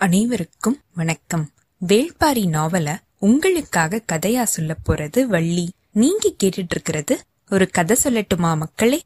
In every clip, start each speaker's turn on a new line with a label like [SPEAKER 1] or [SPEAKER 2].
[SPEAKER 1] அனைவருக்கும் வணக்கம். வேள்பாரி நாவல உங்களுக்காக கதையா சொல்ல போறது வள்ளி. நீங்க கேட்டுட்டு இருக்கிறது ஒரு கதை சொல்லட்டுமா மக்களே?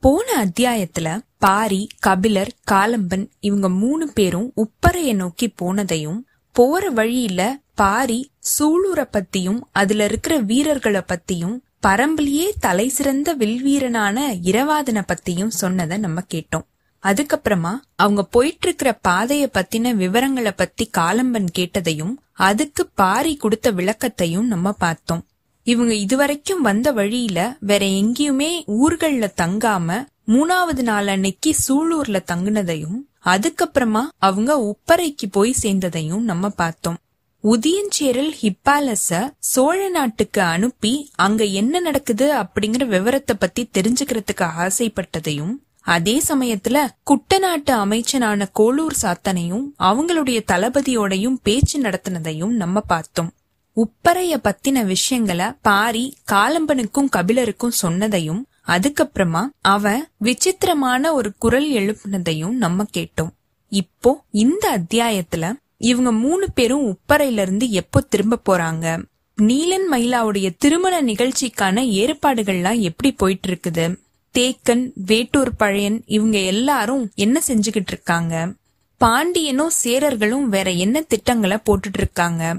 [SPEAKER 1] போன அத்தியாயத்துல பாரி கபிலர் காலம்பன் இவங்க மூணு பேரும் உப்பரைய நோக்கி போனதையும் போற வழியில பாரி சூளுரை பத்தியும் அதுல இருக்கிற வீரர்களை பத்தியும் பரம்பிலேயே தலை சிறந்த வில்வீரனான இரவாதனை பத்தியும் சொன்னதை நம்ம கேட்டோம். அதுக்கப்புறமா அவங்க போயிட்டு இருக்கிற பாதைய பத்தின விவரங்களை பத்தி காலம்பன் கேட்டதையும் அதுக்கு பாரி கொடுத்த விளக்கத்தையும் நம்ம பார்த்தோம். இவங்க இதுவரைக்கும் வந்த வழியில வேற எங்கேயுமே ஊர்கள்ல தங்காம மூணாவது நாள் அன்னைக்கு சூளூர்ல தங்குனதையும் அதுக்கப்புறமா அவங்க உப்பரைக்கு போய் சேர்ந்ததையும் நம்ம பார்த்தோம். உதியஞ்சேரல் ஹிப்பாலஸ சோழ நாட்டுக்கு அனுப்பி அங்க என்ன நடக்குது அப்படிங்கிற விவரத்தை பத்தி தெரிஞ்சுக்கிறதுக்கு ஆசைப்பட்டதையும் அதே சமயத்துல குட்டநாட்டு அமைச்சனான கோளூர் சாத்தனையும் அவங்களுடைய தளபதியோடையும் பேச்சு நடத்தினதையும் நம்ம பார்த்தோம். உப்பறைய பத்தின விஷயங்களை பாரி காலம்பனுக்கும் கபிலருக்கும் சொன்னதையும் அதுக்கப்புறமா அவன் விசித்திரமான ஒரு குரல் எழுப்புனதையும் நம்ம கேட்டோம். இப்போ இந்த அத்தியாயத்துல இவங்க மூணு பேரும் உப்பரையில இருந்து எப்போ திரும்ப போறாங்க? நீலன் மயிலாவுடைய திருமண நிகழ்ச்சிக்கான ஏற்பாடுகள்லாம் எப்படி போயிட்டு இருக்குது? தேக்கன் வேட்டூர் பழையன் இவங்க எல்லாரும் என்ன செஞ்சுகிட்டு இருக்காங்க? பாண்டியனும் சேரர்களும் வேற என்ன திட்டங்களை போட்டுட்டு இருக்காங்க?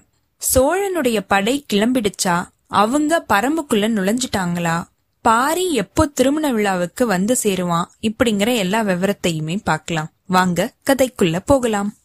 [SPEAKER 1] சோழனுடைய படை கிளம்பிடுச்சா? அவங்க பரம்புக்குள்ள நுழைஞ்சிட்டாங்களா? பாரி எப்போ திருமண விழாவுக்கு வந்து சேருவான்? இப்படிங்கிற எல்லா விவரத்தையுமே பார்க்கலாம். வாங்க கதைக்குள்ள போகலாம்.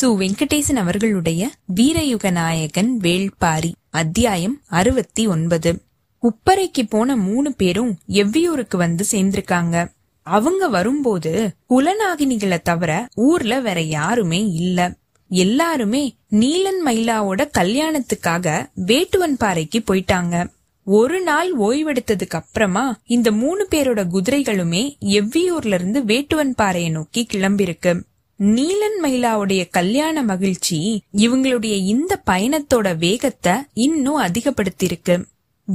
[SPEAKER 1] சு. வெங்கடேசன் அவர்களுடைய வீரயுக நாயகன் வேள்பாரி அத்தியாயம் அறுபத்தி ஒன்பது. உப்பரைக்கு போன மூணு பேரும் எவ்வியூருக்கு வந்து சேர்ந்திருக்காங்க. அவங்க வரும்போது குலநாகினிகளை தவிர ஊர்ல வேற யாருமே இல்ல. எல்லாருமே நீலன் மயிலாவோட கல்யாணத்துக்காக வேட்டுவன் பாறைக்கு போயிட்டாங்க. ஒரு நாள் ஓய்வெடுத்ததுக்கு அப்புறமா இந்த மூணு பேரோட குதிரைகளுமே எவ்வியூர்ல இருந்து வேட்டுவன் பாறையை நோக்கி கிளம்பிருக்கு நீலன் மயிலாவுடைய கல்யாண மகிழ்ச்சி இவங்களுடைய இந்த பயணத்தோட வேகத்தை இன்னும் அதிகப்படுத்தியிருக்கு.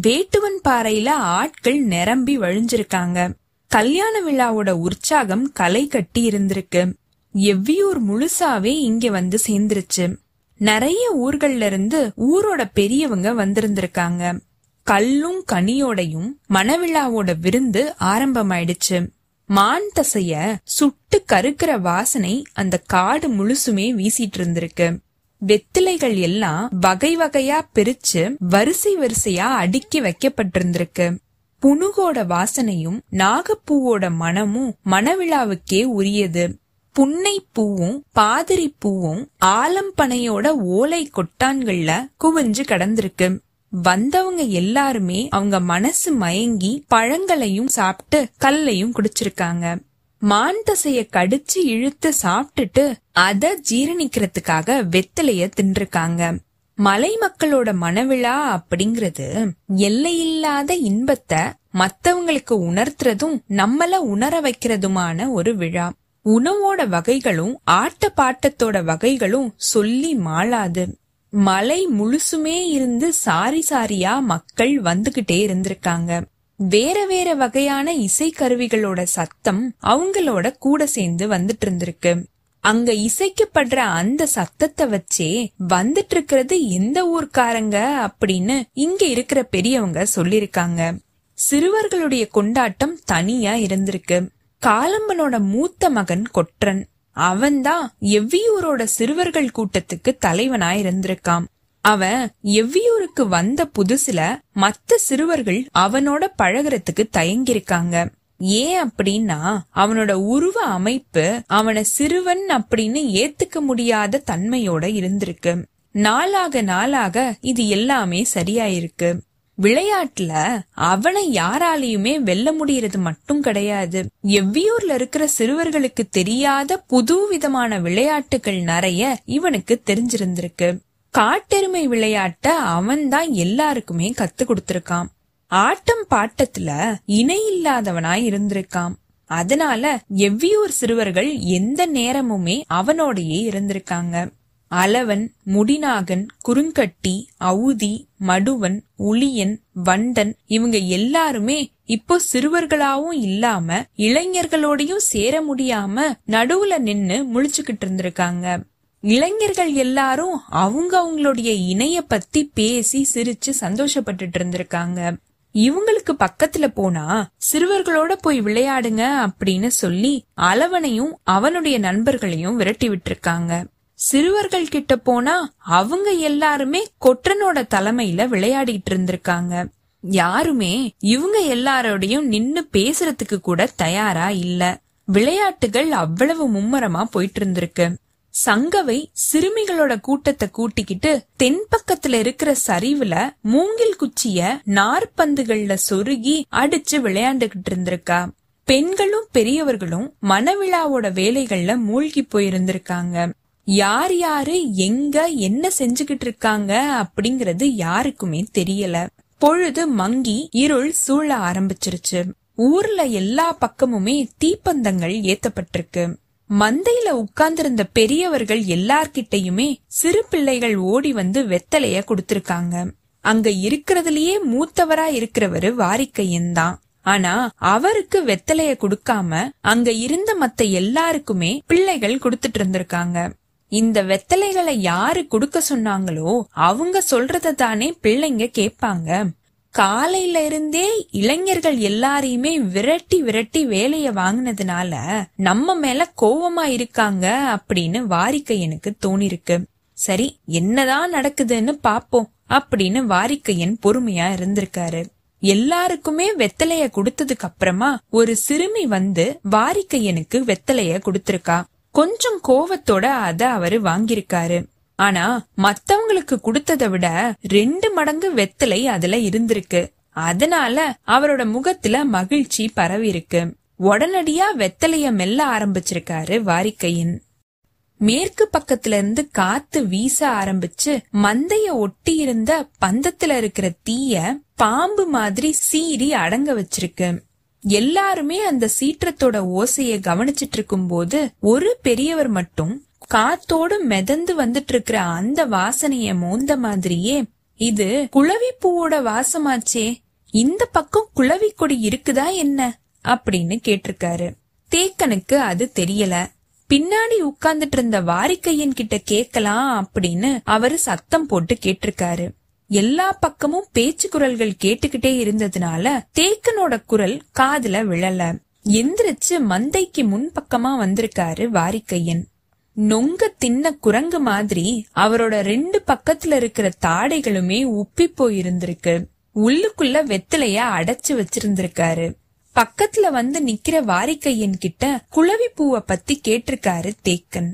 [SPEAKER 1] வேட்டுவன் பாறையில ஆட்கள் நிரம்பி வழிஞ்சிருக்காங்க. கல்யாண விழாவோட உற்சாகம் களை கட்டி இருந்திருக்கு. எவ்வியூர் முழுசாவே இங்க வந்து சேர்ந்துருச்சு. நிறைய ஊர்கள்ல இருந்து ஊரோட பெரியவங்க வந்திருந்திருக்காங்க. கல்லும் கனியோடையும் மணவிழாவோட விருந்து ஆரம்பமாயிடுச்சு. மான் தசைய சுட்டு கருக்கிற வாசனை அந்த காடு முழுசுமே வீசிட்டு இருந்திருக்கு. வெத்திலைகள் எல்லாம் வகை வகையா பிரிச்சு வரிசை வரிசையா அடுக்கி வைக்கப்பட்டிருந்திருக்கு. புனுகோட வாசனையும் நாகப்பூவோட மனமும் மணவிழாவுக்கே உரியது. புன்னை பூவும் பாதிரி பூவும் ஆலம்பனையோட ஓலை கொட்டான்கள்ல குவிஞ்சு கடந்திருக்கு. வந்தவங்க எல்லாருமே அவங்க மனசு மயங்கி பழங்களையும் சாப்பிட்டு கல்லையும் குடிச்சிருக்காங்க. மான் தசைய கடிச்சு இழுத்து சாப்பிட்டுட்டு அத ஜீரணிக்கிறதுக்காக வெத்தலைய தின்றுருக்காங்க. மலை மக்களோட மனவிழா அப்படிங்கறது எல்லையில்லாத இன்பத்தை மத்தவங்களுக்கு உணர்த்துறதும் நம்மள உணர வைக்கிறதுமான ஒரு விழா. உணவோட வகைகளும் ஆட்ட பாட்டத்தோட வகைகளும் சொல்லி மாளாது. மலை முழுசுமே இருந்து சாரி சாரியா மக்கள் வந்துகிட்டே இருந்திருக்காங்க. வேற வேற வகையான இசைக்கருவிகளோட சத்தம் அவங்களோட கூட சேர்ந்து வந்துட்டு இருந்திருக்கு அங்க இசைக்கப்படுற அந்த சத்தத்தை வச்சே வந்துட்டு இருக்கிறது எந்த ஊர்க்காரங்க அப்படின்னு இங்க இருக்கிற பெரியவங்க சொல்லிருக்காங்க சிறுவர்களுடைய கொண்டாட்டம் தனியா இருந்திருக்கு. காலம்பனோட மூத்த மகன் கொற்றன். அவன்தான் எவ்வியூரோட சிறுவர்கள் கூட்டத்துக்கு தலைவனா இருந்திருக்கான் அவன் எவ்வியூருக்கு வந்த புதுசுல மத்த சிறுவர்கள் அவனோட பழகுறதுக்கு தயங்கிருக்காங்க ஏன் அப்படின்னா அவனோட உருவ அமைப்பு அவனை சிறுவன் அப்படின்னு ஏத்துக்க முடியாத தன்மையோட இருந்திருக்கு. நாளாக நாளாக இது எல்லாமே சரியாயிருக்கு. விளையாட்டுல அவனை யாராலையுமே வெல்ல முடியறது மட்டும் கிடையாது. எவ்வியூர்ல இருக்கிற சிறுவர்களுக்கு தெரியாத புது விதமான விளையாட்டுகள் நிறைய இவனுக்கு தெரிஞ்சிருந்திருக்கு. காட்டெருமை விளையாட்ட அவன்தான் எல்லாருக்குமே கத்து கொடுத்திருக்கான். ஆட்டம் பாட்டத்துல இணை இல்லாதவனாய் இருந்திருக்கான். அதனால எவ்வியூர் சிறுவர்கள் எந்த நேரமுமே அவனோடையே இருந்திருக்காங்க. அளவன் முடிநாகன் குறுங்கட்டி அவுதி மடுவன் உளியன் வண்டன் இவங்க எல்லாருமே இப்போ சிறுவர்களாவும் இல்லாம இளைஞர்களோடையும் சேர முடியாம நடுவுல நின்னு முழிச்சுக்கிட்டு இருந்திருக்காங்க. இளைஞர்கள் எல்லாரும் அவங்க அவங்களுடைய இணைய பத்தி பேசி சிரிச்சு சந்தோஷப்பட்டுட்டு இருந்திருக்காங்க. இவங்களுக்கு பக்கத்துல போனா சிறுவர்களோட போய் விளையாடுங்க அப்படின்னு சொல்லி அளவனையும் அவனுடைய நண்பர்களையும் விரட்டி விட்டுருக்காங்க. சிறுவர்கள் கிட்ட போனா அவங்க எல்லாருமே கொற்றனோட தலைமையில விளையாடிட்டு இருந்திருக்காங்க. யாருமே இவங்க எல்லாரோடையும் நின்னு பேசுறதுக்கு கூட தயாரா இல்ல. விளையாட்டுகள் அவ்வளவு மும்மரமா போயிட்டு இருந்திருக்கு. சங்கவை சிறுமிகளோட கூட்டத்தை கூட்டிக்கிட்டு தென்பக்கத்துல இருக்கிற சரிவுல மூங்கில் குச்சிய நார்பந்துகள்ல சொருகி அடிச்சு விளையாண்டுகிட்டு இருந்திருக்கா. பெண்களும் பெரியவர்களும் மனவிழாவோட வேலைகள்ல மூழ்கி போயிருந்திருக்காங்க. யார் யாரு எங்க என்ன செஞ்சுகிட்டு இருக்காங்க அப்படிங்கறது யாருக்குமே தெரியல. பொழுது மங்கி இருள் சூழ ஆரம்பிச்சிருச்சு. ஊர்ல எல்லா பக்கமுமே தீப்பந்தங்கள் ஏத்தப்பட்டிருக்கு. மந்தையில உட்கார்ந்திருந்த பெரியவர்கள் எல்லார்கிட்டயுமே சிறு பிள்ளைகள் ஓடி வந்து வெத்தலைய கொடுத்திருக்காங்க. அங்க இருக்கிறதுலயே மூத்தவரா இருக்கிறவரு வாரிக்கையன் தான். ஆனா அவருக்கு வெத்தலைய கொடுக்காம அங்க இருந்த மத்த எல்லாருக்குமே பிள்ளைகள் கொடுத்துட்டு இருந்திருக்காங்க. இந்த வெத்தலைகளை யாரு குடுக்க சொன்னாங்களோ அவங்க சொல்றத தானே பிள்ளைங்க கேட்பாங்க. காலையில இருந்தே இளைஞர்கள் எல்லாரையுமே விரட்டி விரட்டி வேலைய வாங்கினதுனால நம்ம மேல கோவமா இருக்காங்க அப்படின்னு வாரிக்கையனுக்கு தோணிருக்கு. சரி என்னதான் நடக்குதுன்னு பாப்போம் அப்படின்னு வாரிக்கையன் பொறுமையா இருந்திருக்காரு. எல்லாருக்குமே வெத்தலைய கொடுத்ததுக்கு அப்புறமா ஒரு சிறுமி வந்து வாரிக்கையனுக்கு வெத்தலைய கொடுத்திருக்கா. கொஞ்சம் கோவத்தோட அத அவரு வாங்கியிருக்காரு. ஆனா மத்தவங்களுக்கு கொடுத்ததை விட ரெண்டு மடங்கு வெத்தலை அதுல இருந்திருக்கு. அதனால அவரோட முகத்துல மகிழ்ச்சி பரவி இருக்கு. உடனடியா வெத்தலைய மெல்ல ஆரம்பிச்சிருக்காரு வாரிக்கையின். மேற்கு பக்கத்துல இருந்து காத்து வீச ஆரம்பிச்சு மந்தைய ஒட்டி இருந்த பந்தத்துல இருக்கிற தீய பாம்பு மாதிரி சீறி அடங்க வச்சிருக்கு. எல்லாருமே அந்த சீற்றத்தோட ஓசைய கவனிச்சிட்டு இருக்கும் போது ஒரு பெரியவர் மட்டும் காத்தோடு மிதந்து வந்துட்டு இருக்கிற அந்த வாசனைய மோந்த மாதிரியே இது குளவி பூவோட வாசமாச்சே. இந்த பக்கம் குளவி கொடி இருக்குதா என்ன? அப்படின்னு கேட்டிருக்காரு. தேக்கனுக்கு அது தெரியல. பின்னாடி உட்கார்ந்துட்டு இருந்த வாரிக்கையன் கிட்ட கேக்கலாம் அப்படின்னு அவரு சத்தம் போட்டு கேட்டிருக்காரு. எல்லா பக்கமும் பேச்சு குரல்கள் கேட்டுக்கிட்டே இருந்ததுனால தேக்கனோட குரல் காதுல விழல. எந்திரிச்சு மந்தைக்கு முன்பக்கமா வந்திருக்காரு வாரிக்கையன். நொங்க தின்ன குரங்கு மாதிரி அவரோட ரெண்டு பக்கத்துல இருக்கிற தாடைகளுமே உப்பி போயிருந்திருக்கு. உள்ளுக்குள்ள வெத்தலைய அடைச்சு வச்சிருந்திருக்காரு. பக்கத்துல வந்து நிக்கிற வாரிக்கையன் கிட்ட குளவி பூவ பத்தி கேட்டிருக்காரு தேக்கன்.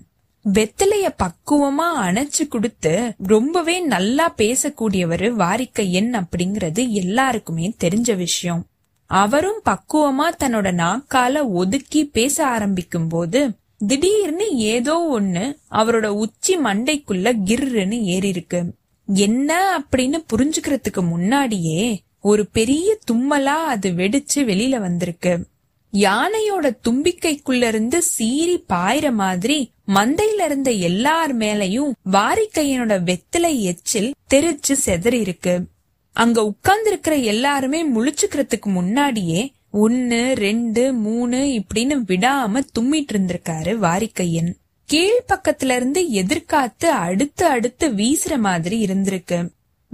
[SPEAKER 1] வெத்தலைய பக்குவமா அணைச்சு கொடுத்து ரொம்பவே நல்லா பேசக்கூடியவரு வாரிக்கையன் அப்படிங்கறது எல்லாருக்குமே தெரிஞ்ச விஷயம். அவரும் பக்குவமா தன்னோட நாக்கால ஒதுக்கி பேச ஆரம்பிக்கும் போது திடீர்னு ஏதோ ஒண்ணு அவரோட உச்சி மண்டைக்குள்ள கிர்ன்னு ஏறி இருக்கு என்ன அப்படின்னு புரிஞ்சுக்கிறதுக்கு முன்னாடியே ஒரு பெரிய தும்மலா அது வெடிச்சு வெளியில வந்திருக்கு. யானையோட தும்பிக்கைக்குள்ள இருந்து சீறி பாயிற மாதிரி மந்தையில இருந்த எல்லார் மேலையும் வாரிக்கையனோட வெத்தலை எச்சில் தெரிச்சு செதறி இருக்கு அங்க உட்கார்ந்து இருக்கிற எல்லாருமே முழிச்சுக்கிறதுக்கு முன்னாடியே ஒன்னு ரெண்டு மூணு இப்படின்னு விடாம தும்மிட்டு இருந்திருக்காரு வாரிக்கையன். கீழ் பக்கத்துல இருந்து எதிர்காத்து அடுத்து அடுத்து வீசுற மாதிரி இருந்திருக்கு.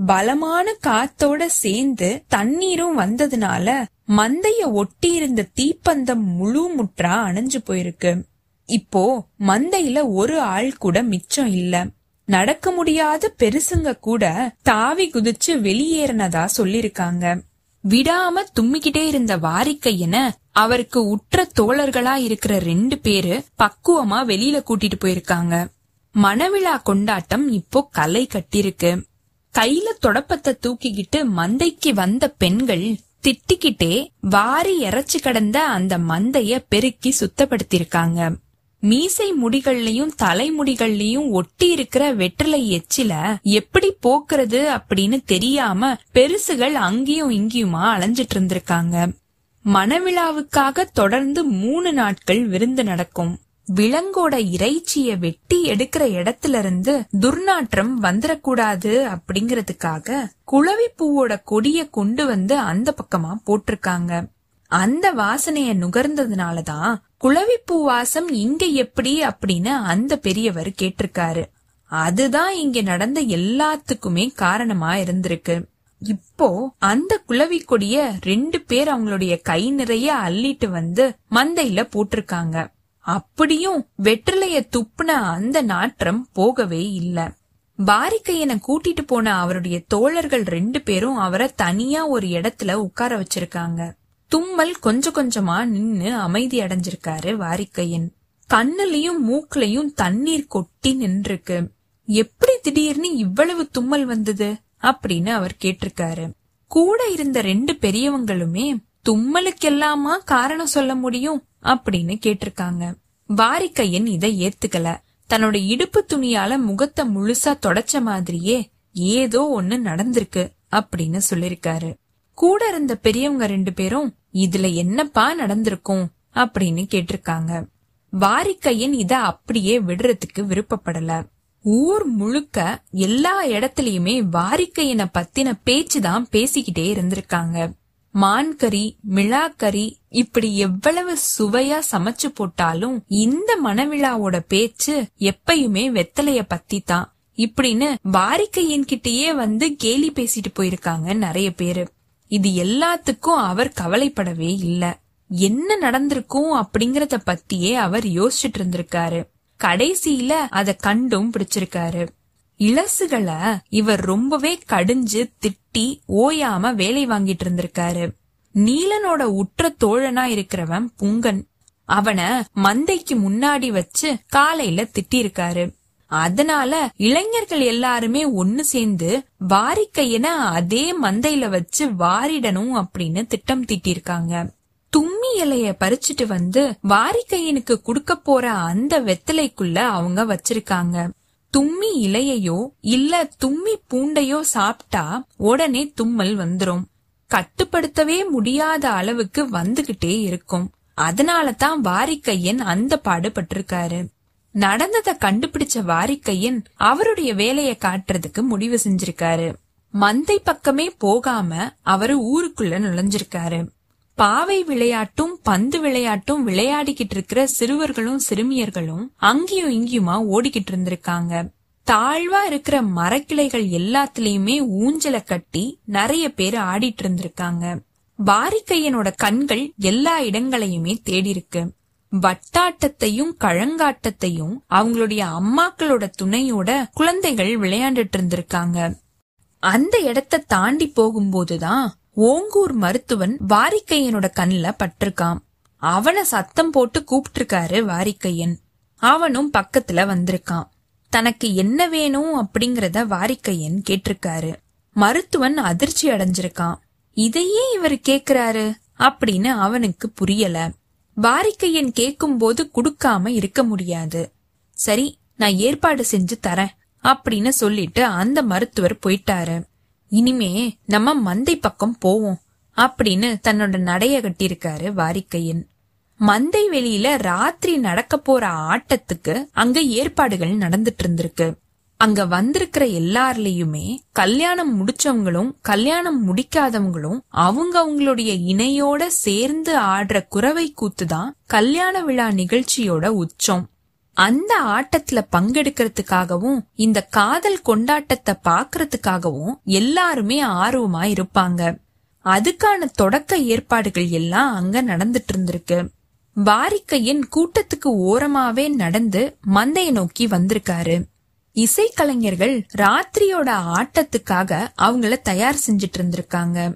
[SPEAKER 1] பலமான காத்தோட சேர்ந்து தண்ணீரும் வந்ததுனால மந்தைய ஒட்டி இருந்த தீப்பந்தம் முழு முற்றா அணைஞ்சு போயிருக்கு. இப்போ மந்தையில ஒரு ஆள் கூட மிச்சம் இல்ல. நடக்க முடியாத பெருசுங்க கூட தாவி குதிச்சு வெளியேறினதா சொல்லிருக்காங்க. விடாம தும்மிக்கிட்டே இருந்த வாரிக்கையன அவருக்கு உற்ற தோழர்களா இருக்கிற ரெண்டு பேரு பக்குவமா வெளியில கூட்டிட்டு போயிருக்காங்க. மணவிழா கொண்டாட்டம் இப்போ கலை கட்டிருக்கு. கையில தொடப்பத்தை தூக்கிக்கிட்டு மந்தைக்கு வந்த பெண்கள் திட்டிக்கிட்டே வாரி இறைச்சு கடந்த அந்த மந்தைய பெருக்கி சுத்தப்படுத்திருக்காங்க மீசை முடிகள்லயும் தலைமுடிகள்லயும் ஒட்டி இருக்கிற வெற்றிலை எச்சில எப்படி போக்குறது அப்படின்னு தெரியாம பெருசுகள் அங்கேயும் இங்கேயுமா அலைஞ்சிட்டு இருந்திருக்காங்க மணவிழாவுக்காக தொடர்ந்து மூணு நாட்கள் விருந்து நடக்கும். விலங்கோட இறைச்சிய வெட்டி எடுக்கிற இடத்துல இருந்து துர்நாற்றம் வந்துடக்கூடாது அப்படிங்கறதுக்காக குளவி பூவோட கொடிய கொண்டு வந்து அந்த பக்கமா போட்டிருக்காங்க. அந்த வாசனைய நுகர்ந்ததுனாலதான் குளவிப்பூ வாசம் இங்க எப்படி அப்படின்னு அந்த பெரியவர் கேட்டிருக்காரு. அதுதான் இங்க நடந்த எல்லாத்துக்குமே காரணமா இருந்திருக்கு. இப்போ அந்த குளவி கொடிய ரெண்டு பேர் அவங்களுடைய கை நிறைய அள்ளிட்டு வந்து மந்தையில போட்டிருக்காங்க. அப்படியும் வெற்றிலைய துப்புன அந்த நாற்றம் போகவே இல்ல. பாரிக்கையனை கூட்டிட்டு போன அவருடைய தோழர்கள் ரெண்டு பேரும் அவரை தனியா ஒரு இடத்துல உட்கார வச்சிருக்காங்க. தும்மல் கொஞ்சம் கொஞ்சமா நின்னு அமைதி அடைஞ்சிருக்காரு வாரிக்கையன். கண்ணுலயும் மூக்குலயும் தண்ணீர் கொட்டி நின்றுருக்கு. எப்படி திடீர்னு இவ்வளவு தும்மல் வந்தது? அப்படின்னு அவர் கேட்டிருக்காரு. கூட இருந்த ரெண்டு பெரியவங்களுமே தும்மலுக்கெல்லாமா காரணம் சொல்ல முடியும்? அப்படின்னு கேட்டிருக்காங்க. வாரிக்கையன் இதை ஏத்துக்கல. தன்னோட இடுப்பு துணியால முகத்தை முழுசா தொடச்ச மாதிரியே ஏதோ ஒண்ணு நடந்திருக்கு அப்படின்னு சொல்லிருக்காரு. கூட இருந்த பெரியவங்க ரெண்டு பேரும் இதுல என்னப்பா நடந்திருக்கும்? அப்படின்னு கேட்டிருக்காங்க. வாரிக்கையின் இத அப்படியே விடுறதுக்கு விருப்பப்படல. ஊர் முழுக்க எல்லா இடத்துலயுமே வாரிக்கையனை பத்தின பேச்சுதான் பேசிக்கிட்டே இருந்திருக்காங்க. மான்கறி மிளாக்கறி இப்படி எவ்வளவு சுவையா சமைச்சு போட்டாலும் இந்த மனவிழாவோட பேச்சு எப்பயுமே வெத்தலைய பத்தி தான். இப்படின்னு வாரிக்கையன் கிட்டயே வந்து கேலி பேசிட்டு போயிருக்காங்க நிறைய பேரு. இது எல்லாத்துக்கும் அவர் கவலைப்படவே இல்ல. என்ன நடந்திருக்கும் அப்படிங்கறத பத்தியே அவர் யோசிச்சுட்டு இருந்திருக்காரு. கடைசியில அத கண்டும் பிடிச்சிருக்காரு. இளசுகளை இவர் ரொம்பவே கடிஞ்சு திட்டி ஓயாம வேலை வாங்கிட்டு இருந்திருக்காரு. நீலனோட உற்ற தோழனா இருக்கிறவன் புங்கன். அவன மந்தைக்கு முன்னாடி வச்சு காலையில திட்டிருக்காரு. அதனால இளைஞர்கள் எல்லாருமே ஒன்னு சேர்ந்து வாரிக்கையன அதே மந்தையில வச்சு வாரிடணும் அப்படின்னு திட்டம் தீட்டிருக்காங்க தும்மி இலைய பறிச்சுட்டு வந்து வாரிக்கையனுக்கு குடுக்க போற அந்த வெத்தலைக்குள்ள அவங்க வச்சிருக்காங்க. தும்மி இலையையோ இல்ல தும்மி பூண்டையோ சாப்பிட்டா உடனே தும்மல் வந்துரும். கட்டுப்படுத்தவே முடியாத அளவுக்கு வந்துகிட்டே இருக்கும். அதனால தான் வாரிக்கையன் அந்த பாடுபட்டிருக்காரு. நடந்தத கண்டுபிடிச்ச வாரிக்கையன் அவருடைய வேலைய காட்டுறதுக்கு முடிவு செஞ்சிருக்காரு. மந்தை பக்கமே போகாம அவரு ஊருக்குள்ள நுழைஞ்சிருக்காரு. பாவை விளையாட்டும் பந்து விளையாட்டும் விளையாடிக்கிட்டு இருக்கிற சிறுவர்களும் சிறுமியர்களும் அங்கேயும் இங்கேயுமா ஓடிக்கிட்டு இருந்திருக்காங்க. தாழ்வா இருக்கிற மரக்கிளைகள் எல்லாத்துலயுமே ஊஞ்சல கட்டி நிறைய பேர் ஆடிட்டு இருந்திருக்காங்க. வாரிக்கையனோட கண்கள் எல்லா இடங்களையுமே தேடி இருக்கு. வட்டாட்டத்தையும் கழங்காட்டத்தையும் அவங்களுடைய அம்மாக்களோட துணையோட குழந்தைகள் விளையாண்டுட்டு இருந்திருக்காங்க. அந்த இடத்த தாண்டி போகும்போதுதான் ஓங்கூர் மருத்துவன் வாரிக்கையனோட கண்ணுல பட்டிருக்கான். அவனை சத்தம் போட்டு கூப்பிட்டிருக்காரு வாரிக்கையன். அவனும் பக்கத்துல வந்திருக்கான். தனக்கு என்ன வேணும் அப்படிங்கறத வாரிக்கையன் கேட்டிருக்காரு. மருத்துவன் அதிர்ச்சி அடைஞ்சிருக்கான். இதையே இவர் கேக்குறாரு அப்படின்னு அவனுக்கு புரியல. வாரிக்கையன் கேக்கும்போது குடுக்காம இருக்க முடியாது. சரி நான் ஏற்பாடு செஞ்சு தரேன் அப்படின்னு சொல்லிட்டு அந்த மருத்துவர் போயிட்டாரு. இனிமே நம்ம மந்தை பக்கம் போவோம் அப்படின்னு தன்னோட நடைய கட்டியிருக்காரு வாரிக்கையன். மந்தை வெளியில ராத்திரி நடக்க போற ஆட்டத்துக்கு அங்க ஏற்பாடுகள் நடந்துட்டு இருந்திருக்கு. அங்க வந்திருக்கிற எல்லார்லயுமே கல்யாணம் முடிச்சவங்களும் கல்யாணம் முடிக்காதவங்களும் அவங்க அவங்களுடைய இணையோட சேர்ந்து ஆடுற குறவை கூத்துதான் கல்யாண விழா நிகழ்ச்சியோட உச்சம். அந்த ஆட்டத்துல பங்கெடுக்கிறதுக்காகவும் இந்த காதல் கொண்டாட்டத்தை பாக்குறதுக்காகவும் எல்லாருமே ஆர்வமா இருப்பாங்க. அதுக்கான தொடக்க ஏற்பாடுகள் எல்லாம் அங்க நடந்துட்டு இருந்திருக்கு வாரிக்கையின் கூட்டத்துக்கு ஓரமாவே நடந்து மந்தைய நோக்கி வந்திருக்காரு. இசைக்கலைஞர்கள் ராத்திரியோட ஆட்டத்துக்காக அவங்கள தயார் செஞ்சிட்டு இருந்திருக்காங்க.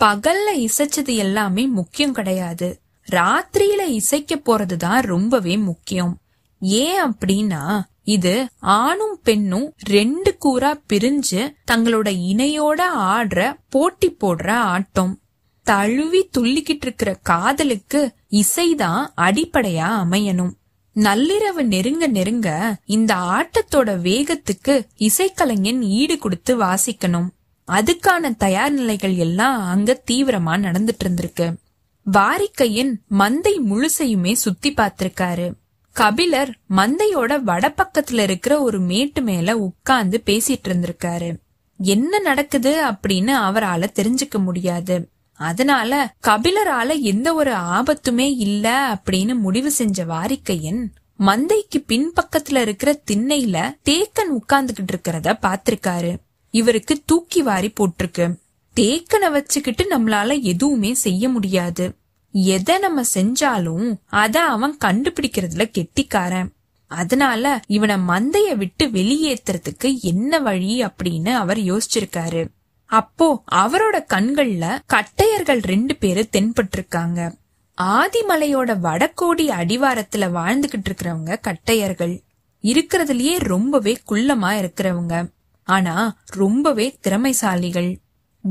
[SPEAKER 1] பகல்ல இசைச்சது எல்லாமே முக்கியம் கிடையாது. ராத்திரியில இசைக்க போறதுதான் ரொம்பவே முக்கியம். ஏன் அப்படின்னா இது ஆணும் பெண்ணும் ரெண்டு கூறா பிரிஞ்சு தங்களோட இணையோட ஆடுற போட்டி போடுற ஆட்டம். தழுவி துள்ளிக்கிட்டு இருக்கிற காதலுக்கு இசைதான் அடிப்படையா அமையணும். நள்ளிரவு நெருங்க நெருங்க இந்த ஆட்டத்தோட வேகத்துக்கு இசைக்கலைஞன் ஈடு கொடுத்து வாசிக்கணும். அதுக்கான தயார் நிலைகள் எல்லாம் அங்க தீவிரமா நடந்துட்டு இருந்திருக்கு. வாரிக்கையின் மந்தை முழுசையுமே சுத்தி பார்த்திருக்காரு. கபிலர் மந்தையோட வடபக்கத்துல இருக்கிற ஒரு மேட்டு மேல உட்கார்ந்து பேசிட்டு இருந்திருக்காரு. என்ன நடக்குது அப்படின்னு அவரால தெரிஞ்சுக்க முடியாது. அதனால கபிலரால எந்த ஒரு ஆபத்துமே இல்ல அப்படின்னு முடிவு செஞ்ச வாரிக்கையன் மந்தைக்கு பின்பக்கத்துல இருக்கிற திண்ணையில தேக்கன் உட்கார்ந்துகிட்டு இருக்கிறத பாத்திருக்காரு இவருக்கு தூக்கி வாரி போட்டிருக்கு. தேக்கனை வச்சுக்கிட்டு நம்மளால எதுவுமே செய்ய முடியாது. எதை நம்ம செஞ்சாலும் அத அவன் கண்டுபிடிக்கிறதுல கெட்டிக்காரன். அதனால இவனை மந்தைய விட்டு வெளியேத்துறதுக்கு என்ன வழி அப்படின்னு அவர் யோசிச்சிருக்காரு. அப்போ அவரோட கண்கள்ல கட்டையர்கள் ரெண்டு பேரு தென்பட்டிருக்காங்க. ஆதிமலையோட வடகோடி அடிவாரத்துல வாழ்ந்துகிட்டு இருக்கிறவங்க கட்டையர்கள். இருக்கிறதுலயே ரொம்பவே குள்ளமா இருக்கிறவங்க. ஆனா ரொம்பவே திறமைசாலிகள்.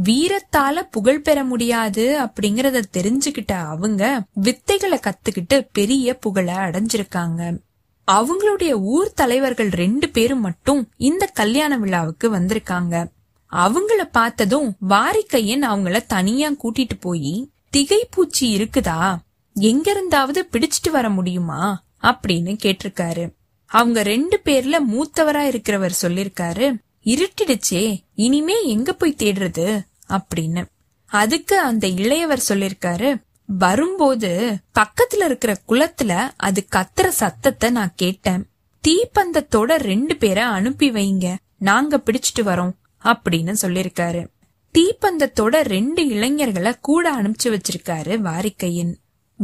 [SPEAKER 1] வீரத்தால புகழ் பெற முடியாது அப்படிங்கறத தெரிஞ்சுக்கிட்ட அவங்க வித்தைகளை கத்துக்கிட்டு பெரிய புகழ அடைஞ்சிருக்காங்க. அவங்களுடைய ஊர் தலைவர்கள் ரெண்டு பேரும் மட்டும் இந்த கல்யாண விழாவுக்கு வந்திருக்காங்க. அவங்கள பார்த்ததும் வாரிக்கையன் அவங்கள தனியா கூட்டிட்டு போய் திகைப்பூச்சி இருக்குதா? எங்க இருந்தாவது பிடிச்சிட்டு வர முடியுமா? அப்படின்னு கேட்டிருக்காரு. அவங்க ரெண்டு பேர்ல மூத்தவரா இருக்கிறவர் சொல்லிருக்காரு இருட்டிடுச்சே இனிமே எங்க போய் தேடுறது? அப்படின்னு. அதுக்கு அந்த இளையவர் சொல்லிருக்காரு வரும்போது பக்கத்துல இருக்கிற குளத்துல அது கத்துற சத்தத்தை நான் கேட்டேன். தீப்பந்தத்தோட ரெண்டு பேரை அனுப்பி வைங்க. நாங்க பிடிச்சிட்டு வரோம். அப்படின்னு சொல்லிருக்காரு தீப்பந்தத்தோட ரெண்டு இளைஞர்களை கூட அனுப்பிச்சு வச்சிருக்காரு வாரிக்கையின்.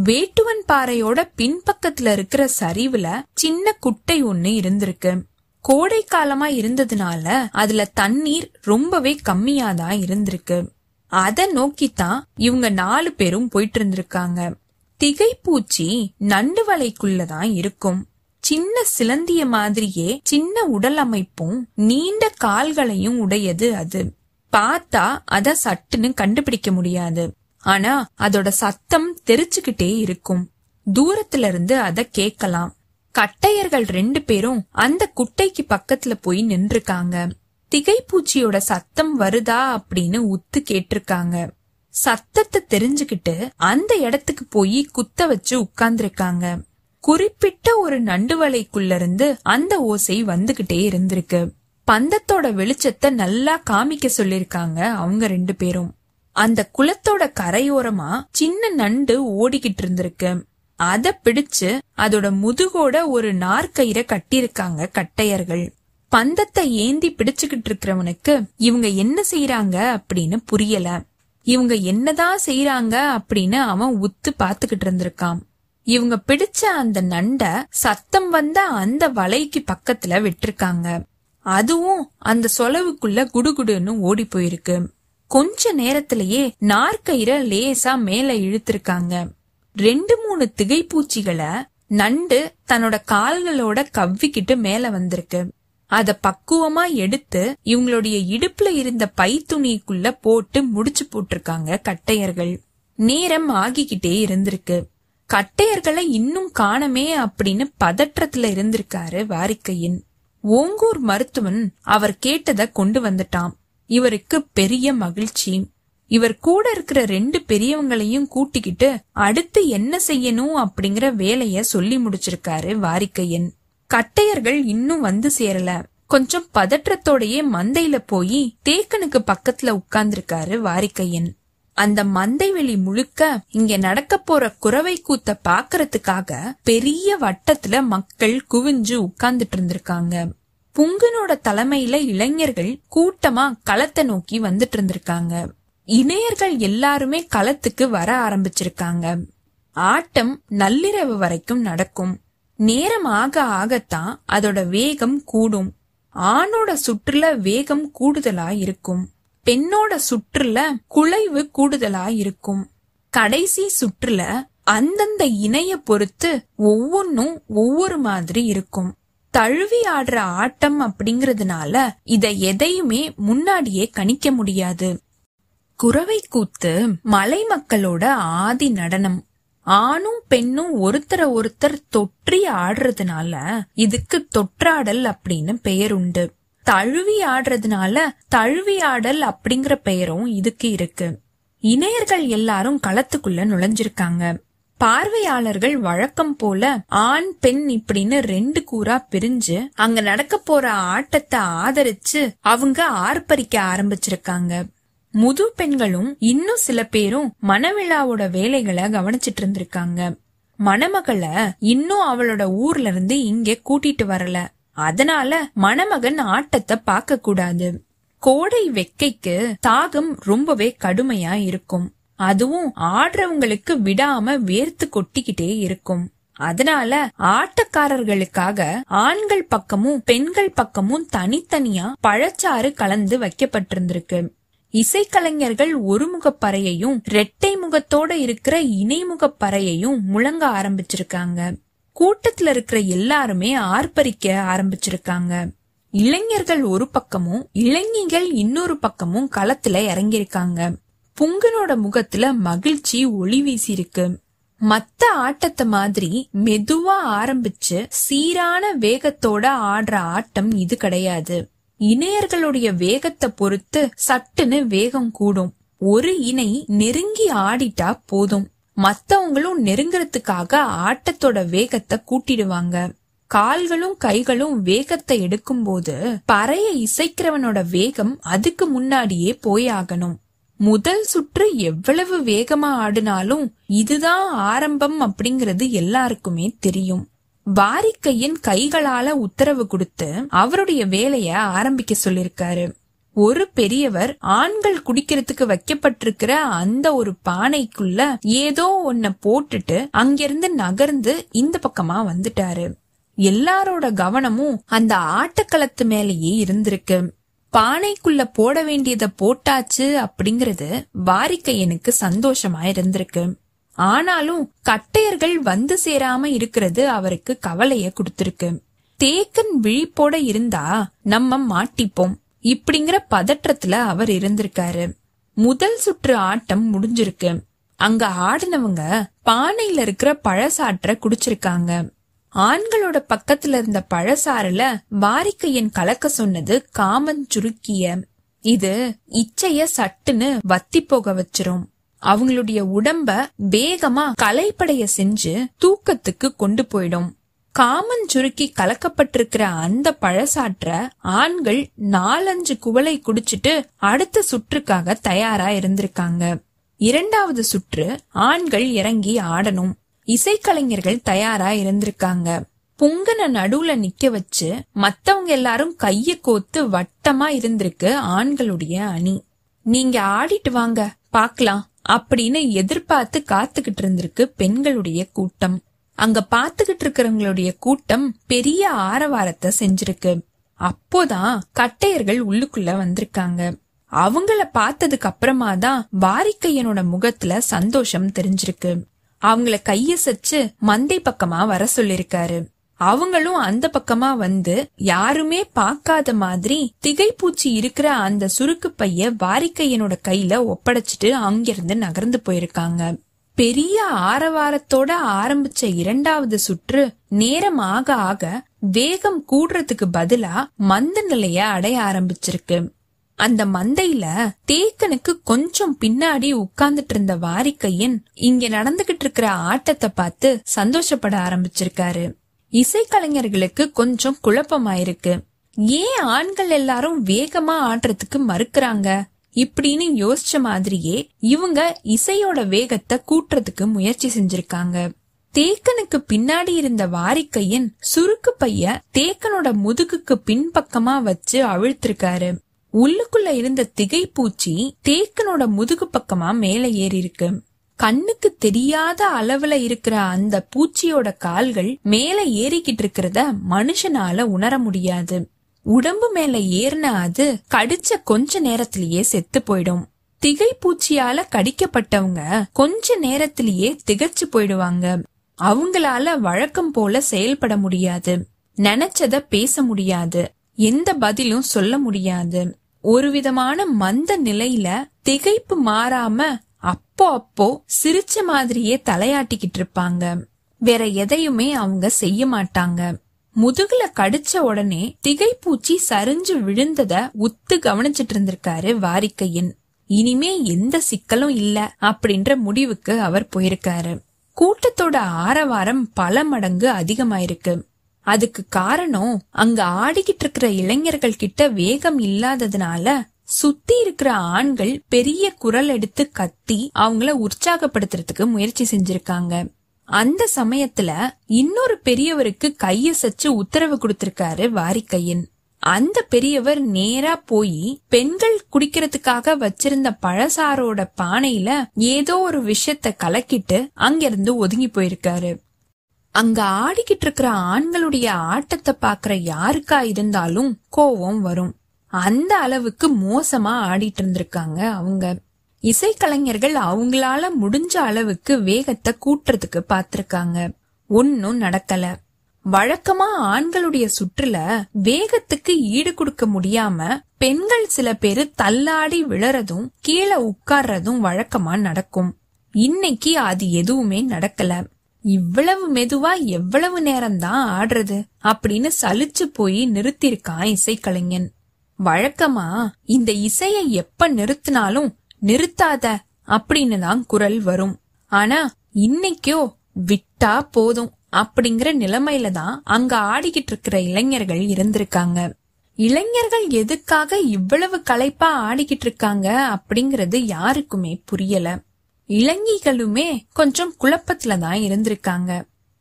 [SPEAKER 1] வேட்டுவன் பாறையோட பின்பக்கத்துல இருக்கிற சரிவுல சின்ன குட்டை ஒண்ணு இருந்திருக்கு. கோடை காலமா இருந்ததுனால அதுல தண்ணீர் ரொம்பவே கம்மியாதான் இருந்திருக்கு. அத நோக்கித்தான் இவங்க நாலு பேரும் போயிட்டு இருந்திருக்காங்க. திகைப்பூச்சி நண்டு வலைக்குள்ளதான் இருக்கும். சின்ன சிலந்திய மாதிரியே சின்ன உடல் அமைப்பும் நீண்ட கால்களையும் உடையது அது. பார்த்தா அத சட்டுன்னு கண்டுபிடிக்க முடியாது. ஆனா அதோட சத்தம் தெரிச்சுக்கிட்டே இருக்கும். தூரத்துல இருந்து அத கேக்கலாம் கட்டையர்கள் ரெண்டு பேரும் அந்த குட்டைக்கு பக்கத்துல போய் நின்றுக்காங்க திகைப்பூச்சியோட சத்தம் வருதா அப்படின்னு உத்து கேட்டிருக்காங்க. சத்தத்தை தெரிஞ்சுக்கிட்டு அந்த இடத்துக்கு போய் குத்த வச்சு உட்கார்ந்திருக்காங்க. குறிப்பிட்ட ஒரு நண்டு வலைக்குள்ள இருந்து அந்த ஓசை வந்துகிட்டே இருந்திருக்கு. பந்தத்தோட வெளிச்சத்தை நல்லா காமிக்க சொல்லிருக்காங்க அவங்க ரெண்டு பேரும். அந்த குளத்தோட கரையோரமா சின்ன நண்டு ஓடிக்கிட்டு இருந்திருக்கு. அத பிடிச்சு அதோட முதுகோட ஒரு நாற்கயிற கட்டியிருக்காங்க கட்டையர்கள். பந்தத்தை ஏந்தி பிடிச்சுக்கிட்டு இருக்கிறவனுக்கு இவங்க என்ன செய்யறாங்க அப்படின்னு புரியல. இவங்க என்னதான் செய்யறாங்க அப்படின்னு அவன் உத்து பாத்துக்கிட்டு இருந்திருக்கான். இவங்க பிடிச்ச அந்த நண்டை சத்தம் வந்த அந்த வலைக்கு பக்கத்துல விட்டிருக்காங்க. அதுவும் அந்த சொலவுக்குள்ள குடுகுடுன்னு ஓடி போயிருக்கு கொஞ்ச நேரத்திலேயே நாற்கயிற லேசா மேல இழுத்திருக்காங்க. ரெண்டு மூணு திகைப்பூச்சிகளை நண்டு தன்னோட கால்களோட கவ்விக்கிட்டு மேல வந்திருக்கு. அத பக்குவமா எடுத்து இவங்களுடைய இடுப்புல இருந்த பை துணிக்குள்ள போட்டு முடிச்சு போட்டிருக்காங்க கட்டையர்கள். நேரம் ஆகிக்கிட்டே இருந்திருக்கு. கட்டையர்களை இன்னும் காணமே அப்படின்னு பதற்றத்துல இருந்திருக்காரு வாரிக்கையின். ஓங்கூர் மருத்துவன் அவர் கேட்டத கொண்டு வந்துட்டான். இவருக்கு பெரிய மகிழ்ச்சி. இவர் கூட இருக்கிற ரெண்டு பெரியவங்களையும் கூட்டிக்கிட்டு அடுத்து என்ன செய்யணும் அப்படிங்கிற வேலைய சொல்லி முடிச்சிருக்காரு வாரிக்கையன். கட்டையர்கள் இன்னும் வந்து சேரல. கொஞ்சம் பதற்றத்தோடயே மந்தையில போய் தேக்கனுக்கு பக்கத்துல உட்கார்ந்திருக்காரு வாரிக்கையன். அந்த மந்தை வெளி முழுக்க இங்க நடக்க போற குறவை கூத்த பாக்குறதுக்காக பெரிய வட்டத்துல மக்கள் குவிஞ்சு உட்கார்ந்துட்டு இருந்திருக்காங்க. புங்கனோட தலைமையில இளைஞர்கள் கூட்டமா களத்தை நோக்கி வந்துட்டு இருந்திருக்காங்க. இணையர்கள் எல்லாருமே களத்துக்கு வர ஆரம்பிச்சிருக்காங்க. ஆட்டம் நள்ளிரவு வரைக்கும் நடக்கும். நேரம் ஆக ஆகத்தான் அதோட வேகம் கூடும். ஆணோட சுற்றுல வேகம் கூடுதலா இருக்கும். பெண்ணோட சுற்றுல குலைவு கூடுதலா இருக்கும் கடைசி சுற்றுல அந்தந்த இணைய பொறுத்து ஒவ்வொன்னும் ஒவ்வொரு மாதிரி இருக்கும். தழுவி ஆடுற ஆட்டம் அப்படிங்கறதுனால இத எதையுமே முன்னாடியே கணிக்க முடியாது. குறவை கூத்து மலை மக்களோட ஆதி நடனம். ஆணும் பெண்ணும் ஒருத்தர ஒருத்தர் தொற்றி ஆடுறதுனால இதுக்கு தொற்றாடல் அப்படின்னு பெயர் உண்டு தழுவி ஆடுறதுனால தழுவி ஆடல் அப்படிங்கிற பெயரும் இதுக்கு இருக்கு. இணையர்கள் எல்லாரும் களத்துக்குள்ள நுழைஞ்சிருக்காங்க. பார்வையாளர்கள் வழக்கம் போல ஆண் பெண் இப்படின்னு ரெண்டு கூறா பிரிஞ்சு அங்க நடக்க போற ஆட்டத்தை ஆதரிச்சு அவங்க ஆர்ப்பரிக்க ஆரம்பிச்சிருக்காங்க. முது பெண்களும் இன்னும் சில பேரும் மணவிழாவோட வேலைகளை கவனிச்சிட்டு இருந்திருக்காங்க. மணமகளை இன்னும் அவளோட ஊர்ல இருந்து இங்க கூட்டிட்டு வரல. அதனால மணமகன் ஆட்டத்தை பார்க்க கூடாது. கோடை வெக்கைக்கு தாகம் ரொம்பவே கடுமையா இருக்கும். அதுவும் ஆடுறவங்களுக்கு விடாம வேர்த்து கொட்டிக்கிட்டே இருக்கும். அதனால ஆட்டக்காரர்களுக்காக ஆண்கள் பக்கமும் பெண்கள் பக்கமும் தனித்தனியா பழச்சாறு கலந்து வைக்கப்பட்டிருந்திருக்கு. இசைக்கலைஞர்கள் ஒருமுகப்பறையையும் இரட்டை முகத்தோட இருக்கிற இணைமுகப்பறையையும் முழங்க ஆரம்பிச்சிருக்காங்க. கூட்டத்துல இருக்கிற எல்லாருமே ஆர்ப்பரிக்க ஆரம்பிச்சிருக்காங்க. இளைஞர்கள் ஒரு பக்கமும் இளைஞர்கள் இன்னொரு பக்கமும் களத்துல இறங்கியிருக்காங்க. புங்கனோட முகத்துல மகிழ்ச்சி ஒளி வீசியிருக்கு. மத்த ஆட்டத்தை மாதிரி மெதுவா ஆரம்பிச்சு சீரான வேகத்தோட ஆடுற ஆட்டம் இது கிடையாது. இணையர்களுடைய வேகத்தை பொறுத்து சட்டுன்னு வேகம் கூடும். ஒரு இணை நெருங்கி ஆடிட்டா போதும். மத்தவங்களும் நெருங்கறதுக்காக ஆட்டத்தோட வேகத்தை கூட்டிடுவாங்க. கால்களும் கைகளும் வேகத்தை எடுக்கும்போது பறைய இசைக்கிறவனோட வேகம் அதுக்கு முன்னாடியே போயாகணும். முதல் சுற்று எவ்வளவு வேகமா ஆடினாலும் இதுதான் ஆரம்பம் அப்படிங்கறது எல்லாருக்குமே தெரியும். வாரிக்கையின் கைகளால உத்தரவு கொடுத்து அவருடைய வேலைய ஆரம்பிக்க சொல்லிருக்காரு ஒரு பெரியவர் ஆண்கள் குடிக்கிறதுக்கு வைக்கப்பட்டிருக்கிற அந்த ஒரு பானைக்குள்ள ஏதோ ஒன்ன போட்டுட்டு அங்கிருந்து நகர்ந்து இந்த பக்கமா வந்துட்டாரு. எல்லாரோட கவனமும் அந்த ஆட்டுக்களத்து மேலேயே இருந்திருக்கு. பானைக்குள்ள போட வேண்டியத போட்டாச்சு அப்படிங்கறது வாரிக்கையனுக்கு சந்தோஷமா இருந்திருக்கு. ஆனாலும் கட்டையர்கள் வந்து சேராம இருக்கிறது அவருக்கு கவலைய கொடுத்திருக்கு. தேக்கன் விழிப்போட இருந்தா நம்ம மாட்டிப்போம். இப்படிங்கிற பதற்றத்துல அவர் இருந்திருக்காரு. முதல் சுற்று ஆட்டம் முடிஞ்சிருக்கு. அங்க ஆடினவங்க பானையில இருக்கிற பழசாற்ற குடிச்சிருக்காங்க. ஆண்களோட பக்கத்துல இருந்த பழசாறுல வாரிக்கையன் கலக்க சொன்னது காமன் சுருக்கிய. இது இச்சைய சட்டுன்னு வத்தி போக வச்சிரும். அவங்களுடைய உடம்ப வேகமா கலைப்படைய செஞ்சு தூக்கத்துக்கு கொண்டு போயிடும். காமன் சுருக்கி கலக்கப்பட்டிருக்கிற அந்த பழசாற்ற ஆண்கள் நாலஞ்சு குவளை குடிச்சிட்டு அடுத்த சுற்றுக்காக தயாரா இருந்திருக்காங்க. இரண்டாவது சுற்று ஆண்கள் இறங்கி ஆடணும். இசைக்கலைஞர்கள் தயாரா இருந்திருக்காங்க. புங்கன நடுவுல நிக்க வச்சு மத்தவங்க எல்லாரும் கைய கோத்து வட்டமா இருந்திருக்கு ஆண்களுடைய அணி. நீங்க ஆடிட்டு வாங்க பாக்கலாம் அப்படின்னு எதிர்பார்த்து காத்துக்கிட்டு இருந்திருக்கு பெண்களுடைய கூட்டம். அங்க பாத்துக்கிட்டு இருக்கிறவங்களுடைய கூட்டம் பெரிய ஆரவாரத்தை செஞ்சிருக்கு. அப்போதான் கட்டையர்கள் உள்ளுக்குள்ள வந்திருக்காங்க. அவங்கள பார்த்ததுக்கு அப்புறமா தான் வாரிக்கையனோட முகத்துல சந்தோஷம் தெரிஞ்சிருக்கு. அவங்கள கையசைச்சு மந்தை பக்கமா வர சொல்லிருக்காரு. அவங்களும் அந்த பக்கமா வந்து யாருமே பார்க்காத மாதிரி திகைப்பூச்சி இருக்கிற அந்த சுருக்கு பைய வாரிக்கையனோட கையில ஒப்படைச்சிட்டு அங்கிருந்து நகர்ந்து போயிருக்காங்க. பெரிய ஆரவாரத்தோட ஆரம்பிச்ச இரண்டாவது சுற்று நேரம் ஆக ஆக வேகம் கூடுறதுக்கு பதிலா மந்த நிலைய அடைய ஆரம்பிச்சிருக்கு. அந்த மந்தையில தேக்கனுக்கு கொஞ்சம் பின்னாடி உட்கார்ந்துட்டு இருந்த வாரிக்கையன் இங்க நடந்துகிட்டு இருக்கிற ஆட்டத்தை பார்த்து சந்தோஷப்பட ஆரம்பிச்சிருக்காரு. இசைக்கலைஞர்களுக்கு கொஞ்சம் குழப்பமாயிருக்கு. ஏன் ஆண்கள் எல்லாரும் வேகமா ஆடுறதுக்கு மறுக்கிறாங்க? இப்படின்னு யோசிச்ச மாதிரியே இவங்க இசையோட வேகத்தை கூட்டுறதுக்கு முயற்சி செஞ்சிருக்காங்க. தேக்கனுக்கு பின்னாடி இருந்த வாரிக்கையின் சுருக்கு பைய தேக்கனோட முதுகுக்கு பின்பக்கமா வச்சு அவிழ்த்திருக்காரு. உள்ளுக்குள்ள இருந்த திகைப்பூச்சி தேக்கனோட முதுகு பக்கமா மேல ஏறி இருக்கு கண்ணுக்கு தெரியாத அளவுல இருக்கிற அந்த பூச்சியோட கால்கள் மேல ஏறிக்கிட்டு இருக்கிறத மனுஷனால உணர முடியாது. உடம்பு மேல ஏறின அது கடிச்ச கொஞ்ச நேரத்திலேயே செத்து போயிடும். திகைப்பூச்சியால கடிக்கப்பட்டவங்க கொஞ்ச நேரத்திலேயே திகச்சு போயிடுவாங்க. அவங்களால வழக்கம் போல செயல்பட முடியாது. நினைச்சத பேச முடியாது. எந்த பதிலும் சொல்ல முடியாது. ஒரு விதமான மந்த நிலையில திகைப்பு மாறாம அப்போ அப்போ சிரிச்ச மாதிரியே தலையாட்டிக்கிட்டு இருப்பாங்க. வேற எதையுமே அவங்க செய்ய மாட்டாங்க. முதுகுல கடிச்ச உடனே திகைப்பூச்சி சரிஞ்சு விழுந்தத உத்து கவனிச்சிட்டு இருந்திருக்காரு வாரிக்கையன். இனிமே எந்த சிக்கலும் இல்ல அப்படின்ற முடிவுக்கு அவர் போயிருக்காரு. கூட்டத்தோட ஆரவாரம் பல மடங்கு அதிகமாயிருக்கு. அதுக்கு காரணம் அங்க ஆடிக்கிட்டு இருக்கிற இளைஞர்கள் கிட்ட வேகம் இல்லாததுனால சுத்தி இருக்கிற ஆண்கள் பெரிய குரல் எடுத்து கத்தி அவங்கள உற்சாகப்படுத்துறதுக்கு முயற்சி செஞ்சிருக்காங்க. அந்த சமயத்துல இன்னொரு பெரியவருக்கு கையசைச்சு உத்தரவு கொடுத்திருக்காரு வாரிக்கையன். அந்த பெரியவர் நேரா போய் பெண்கள் குடிக்கிறதுக்காக வச்சிருந்த பழசாரோட பானையில ஏதோ ஒரு விஷயத்த கலக்கிட்டு அங்கிருந்து ஒதுங்கி போயிருக்காரு. அங்க ஆடிக்கிட்டு இருக்கிற ஆண்களுடைய ஆட்டத்தை பாக்குற யாருக்கா இருந்தாலும் கோவம் வரும். அந்த அளவுக்கு மோசமா ஆடிட்டு இருந்திருக்காங்க அவங்க. இசைக்கலைஞர்கள் அவங்களால முடிஞ்ச அளவுக்கு வேகத்தை கூட்டுறதுக்கு பாத்திருக்காங்க. ஒன்னும் நடக்கல. வழக்கமா ஆண்களுடைய சுற்றுல வேகத்துக்கு ஈடு கொடுக்க முடியாம பெண்கள் சில பேரு தள்ளாடி விழறதும் கீழே உட்கார்றதும் வழக்கமா நடக்கும். இன்னைக்கு அது எதுவுமே நடக்கல. இவ்வளவு மெதுவா எவ்வளவு நேரம் தான் ஆடுறது அப்படின்னு சலிச்சு போய் நிறுத்திருக்கான் இசைக்கலைஞன். வழக்கமா இந்த இசையை எப்ப நிறுத்தினாலும் நிறுத்தாத அப்படின்னு தான் குரல் வரும். ஆனா இன்னைக்கோ விட்டா போதும் அப்படிங்கிற நிலைமையில தான் அங்க ஆடிக்கிட்டு இருக்கிற இளைஞர்கள் இருந்திருக்காங்க. இளைஞர்கள் எதுக்காக இவ்வளவு களைப்பா ஆடிக்கிட்டு இருக்காங்க அப்படிங்கறது யாருக்குமே புரியல. இளைஞர்களுமே கொஞ்சம் குழப்பத்துல தான் இருந்திருக்காங்க.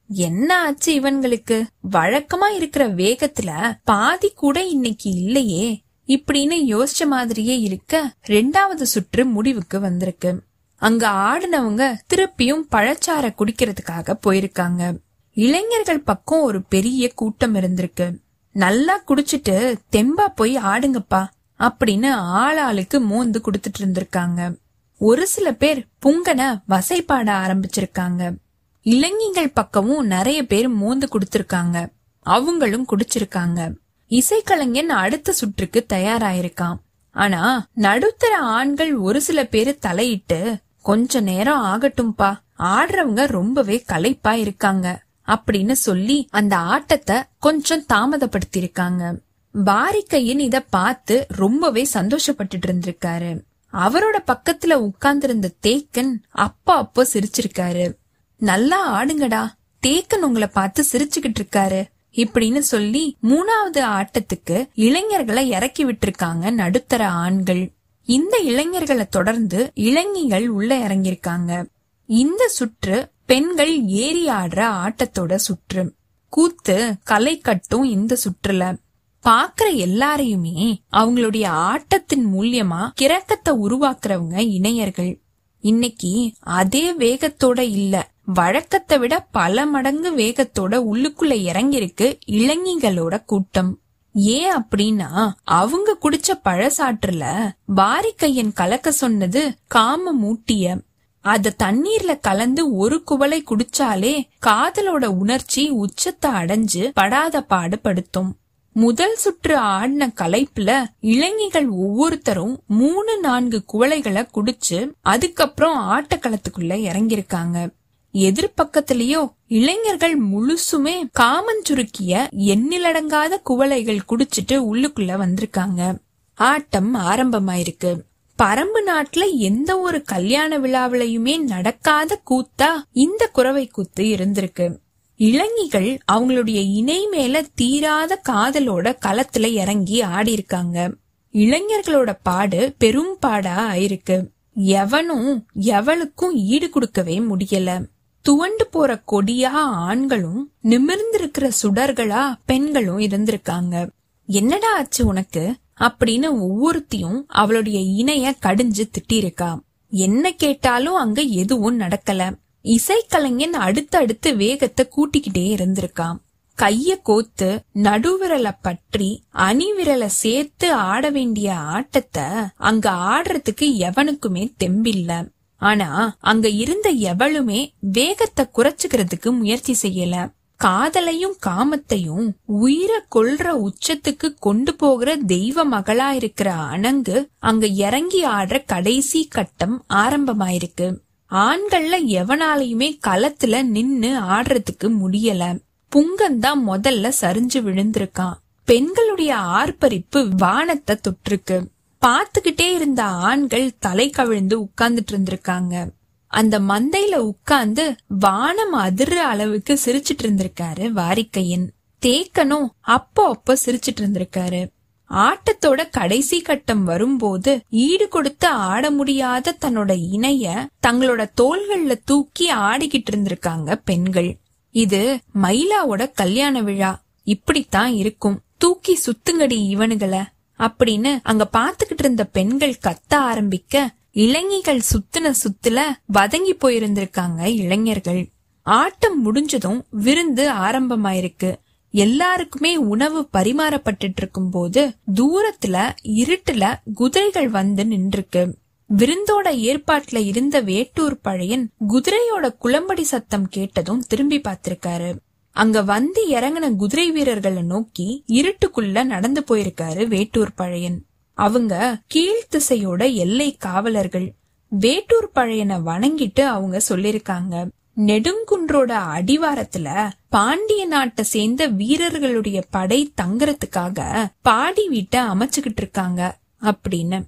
[SPEAKER 1] என்ன ஆச்சு இவன்களுக்கு? வழக்கமா இருக்கிற வேகத்துல பாதி கூட இன்னைக்கு இல்லையே. இப்படின்னு யோசிச்ச மாதிரியே இருக்க ரெண்டாவது சுற்று முடிவுக்கு வந்திருக்கு. அங்க ஆடினவங்க திருப்பியும் பழச்சார குடிக்கிறதுக்காக போயிருக்காங்க. இளைஞர்கள் பக்கம் ஒரு பெரிய கூட்டம் இருந்திருக்கு. நல்லா குடிச்சிட்டு தெம்பா போய் ஆடுங்கப்பா அப்படின்னு ஆளாளுக்கு மோந்து குடுத்துட்டு இருந்திருக்காங்க. ஒரு சில பேர் புங்கன வசைப்பாட ஆரம்பிச்சிருக்காங்க. இளைஞர்கள் பக்கமும் நிறைய பேர் மோந்து குடுத்திருக்காங்க. அவங்களும் குடிச்சிருக்காங்க. இசைக்கலைஞன் அடுத்த சுற்றுக்கு தயாராயிருக்கான். ஆனா நடுத்தர ஆண்கள் ஒரு சில பேரு தலையிட்டு கொஞ்ச நேரம் ஆகட்டும்பா ஆடுறவங்க ரொம்பவே களைப்பா இருக்காங்க அப்படின்னு சொல்லி அந்த ஆட்டத்தை கொஞ்சம் தாமதப்படுத்திருக்காங்க பாரிக்கையின் இத பார்த்து ரொம்பவே சந்தோஷப்பட்டுட்டு இருந்திருக்காரு அவரோட பக்கத்துல உட்கார்ந்திருந்த தேக்கன் அப்பா அப்போ சிரிச்சிருக்காரு. நல்லா ஆடுங்கடா தேக்கன் உங்களை பார்த்து சிரிச்சுக்கிட்டு இருக்காரு இப்படின்னு சொல்லி மூணாவது ஆட்டத்துக்கு இளைஞர்களை இறக்கி விட்டிருக்காங்க நடுத்தர ஆண்கள். இந்த இளைஞர்களை தொடர்ந்து இளைஞிகள் உள்ள இறங்கியிருக்காங்க. இந்த சுற்று பெண்கள் ஏறி ஆடுற ஆட்டத்தோட சுற்று. கூத்து கலை கட்டும் இந்த சுற்றுல. பாக்குற எல்லாரையுமே அவங்களுடைய ஆட்டத்தின் மூலியமா கிரக்கத்தை உருவாக்குறவங்க இணையர்கள். இன்னைக்கு அதே வேகத்தோட இல்ல. வழக்கத்தை விட பல மடங்கு வேகத்தோட உள்ளுக்குள்ள இறங்கிருக்கு இளைஞர்களோட கூட்டம். ஏன் அப்படின்னா அவங்க குடிச்ச பழசாற்றுல பாரிக்கையன் கலக்க சொன்னது காம மூட்டிய. அத தண்ணீர்ல கலந்து ஒரு குவளை குடிச்சாலே காதலோட உணர்ச்சி உச்சத்தை அடைஞ்சு படாத பாடுபடுத்தும். முதல் சுற்று ஆடின கலைப்புல இளைஞர்கள் ஒவ்வொருத்தரும் மூணு நான்கு குவளைகளை குடிச்சு அதுக்கப்புறம் ஆட்டக்களத்துக்குள்ள இறங்கியிருக்காங்க. எதிர்பக்கத்திலேயோ இளைஞர்கள் முழுசுமே காமஞ்சுருக்கிய எண்ணிலடங்காத குவளைகள் குடிச்சிட்டு உள்ளுக்குள்ள வந்திருக்காங்க. ஆட்டம் ஆரம்பமாயிருக்கு. பரம்பு நாட்டுல எந்த ஒரு கல்யாண விழாவிலையுமே நடக்காத கூத்தா இந்த குறவை கூத்து இருந்திருக்கு. இளங்கிகள் அவங்களுடைய இணை மேல தீராத காதலோட களத்துல இறங்கி ஆடி இருக்காங்க இளைஞர்களோட பாடு பெரும் பாடா ஆயிருக்கு. எவனும் எவளுக்கும் ஈடு கொடுக்கவே முடியல. துவண்டு போற கொடியா ஆண்களும் நிமிர்ந்திருக்கிற சுடர்களா பெண்களும் இருந்திருக்காங்க. என்னடா ஆச்சு உனக்கு? அப்படின்னு ஒவ்வொருத்தியும் அவளுடைய இணைய கடிஞ்சு திட்டிருக்கா என்ன கேட்டாலும் அங்க எதுவும் நடக்கல. இசைக்கலைஞன் அடுத்தடுத்து வேகத்தை கூட்டிக்கிட்டே இருந்திருக்கான் கைய கோத்து நடுவிரல பற்றி அணிவிரலை சேர்த்து ஆட வேண்டிய ஆட்டத்தை அங்க ஆடுறதுக்கு எவனுக்குமே தெம்பில்ல. ஆனா அங்க இருந்த எவளுமே வேகத்தை குறைச்சுக்கிறதுக்கு முயற்சி செய்யல. காதலையும் காமத்தையும் உயிரை கொல்ற உச்சத்துக்கு கொண்டு போகிற தெய்வ மகளா இருக்கிற அணங்கு அங்க இறங்கி ஆடுற கடைசி கட்டம் ஆரம்பமாயிருக்கு. ஆண்கள்ல எவனாலையுமே களத்துல நின்னு ஆடுறதுக்கு முடியல. புங்கந்தான் முதல்ல சரிஞ்சு விழுந்திருக்கான். பெண்களுடைய ஆர்ப்பரிப்பு வானத்தை தொற்றுக்கு பார்த்துக்கிட்டே இருந்த ஆண்கள் தலை கவிழ்ந்து உட்கார்ந்துட்டு இருந்திருக்காங்க. அந்த மந்தையில உட்கார்ந்து வானம் அதிர்ற அளவுக்கு சிரிச்சிட்டு இருந்திருக்காரு வாரிக்கையன். தேக்கனும் அப்போ அப்போ சிரிச்சிட்டு இருந்திருக்காரு. ஆட்டத்தோட கடைசி கட்டம் வரும்போது ஈடு கொடுத்து ஆட முடியாத தன்னோட இணைய தங்களோட தோள்கள்ல தூக்கி ஆடிக்கிட்டு இருந்திருக்காங்க பெண்கள். இது மயிலாவோட கல்யாண விழா. இப்படித்தான் இருக்கும். தூக்கி சுத்துங்கடி இவனுங்கள அப்படின்னு அங்க பாத்துக்கிட்டு இருந்த பெண்கள் கத்த ஆரம்பிக்க இளைஞர்கள் சுத்தின சுத்துல வதங்கி போயிருந்திருக்காங்க இளைஞர்கள். ஆட்டம் முடிஞ்சதும் விருந்து ஆரம்பமாயிருக்கு. எல்லாருக்குமே உணவு பரிமாறப்பட்டுட்டு இருக்கும் போது தூரத்துல இருட்டுல குதிரைகள் வந்து நின்றுருக்கு. விருந்தோட ஏற்பாட்டுல இருந்த வேட்டூர் பழையன் குதிரையோட குளம்படி சத்தம் கேட்டதும் திரும்பி பார்த்திருக்காரு. அங்க வந்து இறங்கின குதிரை வீரர்களை நோக்கி இருட்டுக்குள்ள நடந்து போயிருக்காரு வேட்டூர் பழையன். அவங்க கீழ்த்திசையோட எல்லை காவலர்கள். வேட்டூர் பழையனை வணங்கிட்டு அவங்க சொல்லிருக்காங்க. நெடுங்குன்றோட அடிவாரத்துல பாண்டிய நாட்டை சேர்ந்த வீரர்களுடைய படை தங்கறதுக்காக பாடி வீட்டை அமைச்சுக்கிட்டு இருக்காங்க அப்படின்னு.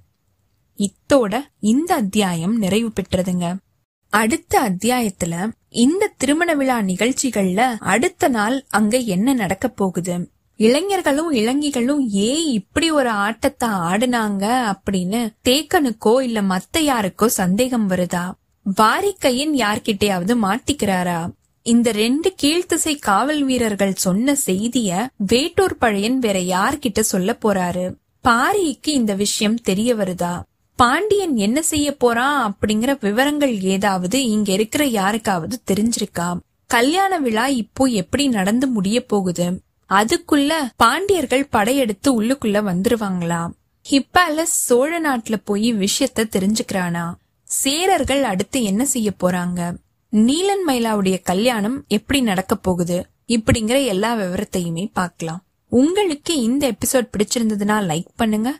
[SPEAKER 1] இத்தோட இந்த அத்தியாயம் நிறைவு பெற்றதுங்க. அடுத்த அத்தியாயத்துல இந்த திருமண விழா நிகழ்ச்சிகள்ல அடுத்த நாள் அங்க என்ன நடக்க போகுது? இளைஞர்களும் இளங்கிகளும் ஏன் இப்படி ஒரு ஆட்டத்தை ஆடுனாங்க அப்படின்னு தேக்கனுக்கோ இல்ல மத்த யாருக்கோ சந்தேகம் வருதா? வாரிக்கையின் யார்கிட்டயாவது மாட்டிக்கிறாரா? இந்த ரெண்டு கீழ்த்திசை காவல் வீரர்கள் சொன்ன செய்திய வேட்டூர் பழையன் வேற யார்கிட்ட சொல்ல போறாரு? பாரிக்கு இந்த விஷயம் தெரிய வருதா? பாண்டியன் என்ன செய்ய போறான் அப்படிங்கிற விவரங்கள் ஏதாவது இங்க இருக்கிற யாருக்காவது தெரிஞ்சிருக்கா? கல்யாண விழா இப்போ எப்படி நடந்து முடிய போகுது? அதுக்குள்ள பாண்டியர்கள் படையெடுத்து உள்ளுக்குள்ள வந்துருவாங்களா? ஹிப்பாலஸ் சோழ நாட்டுல போய் விஷயத்த தெரிஞ்சுக்கிறானா? சேரர்கள் அடுத்து என்ன செய்ய போறாங்க? நீலன் மயிலாவுடைய கல்யாணம் எப்படி நடக்க போகுது? இப்படிங்கிற எல்லா விவரத்தையுமே பார்க்கலாம். உங்களுக்கு இந்த எபிசோட் பிடிச்சிருந்ததுன்னா லைக் பண்ணுங்க.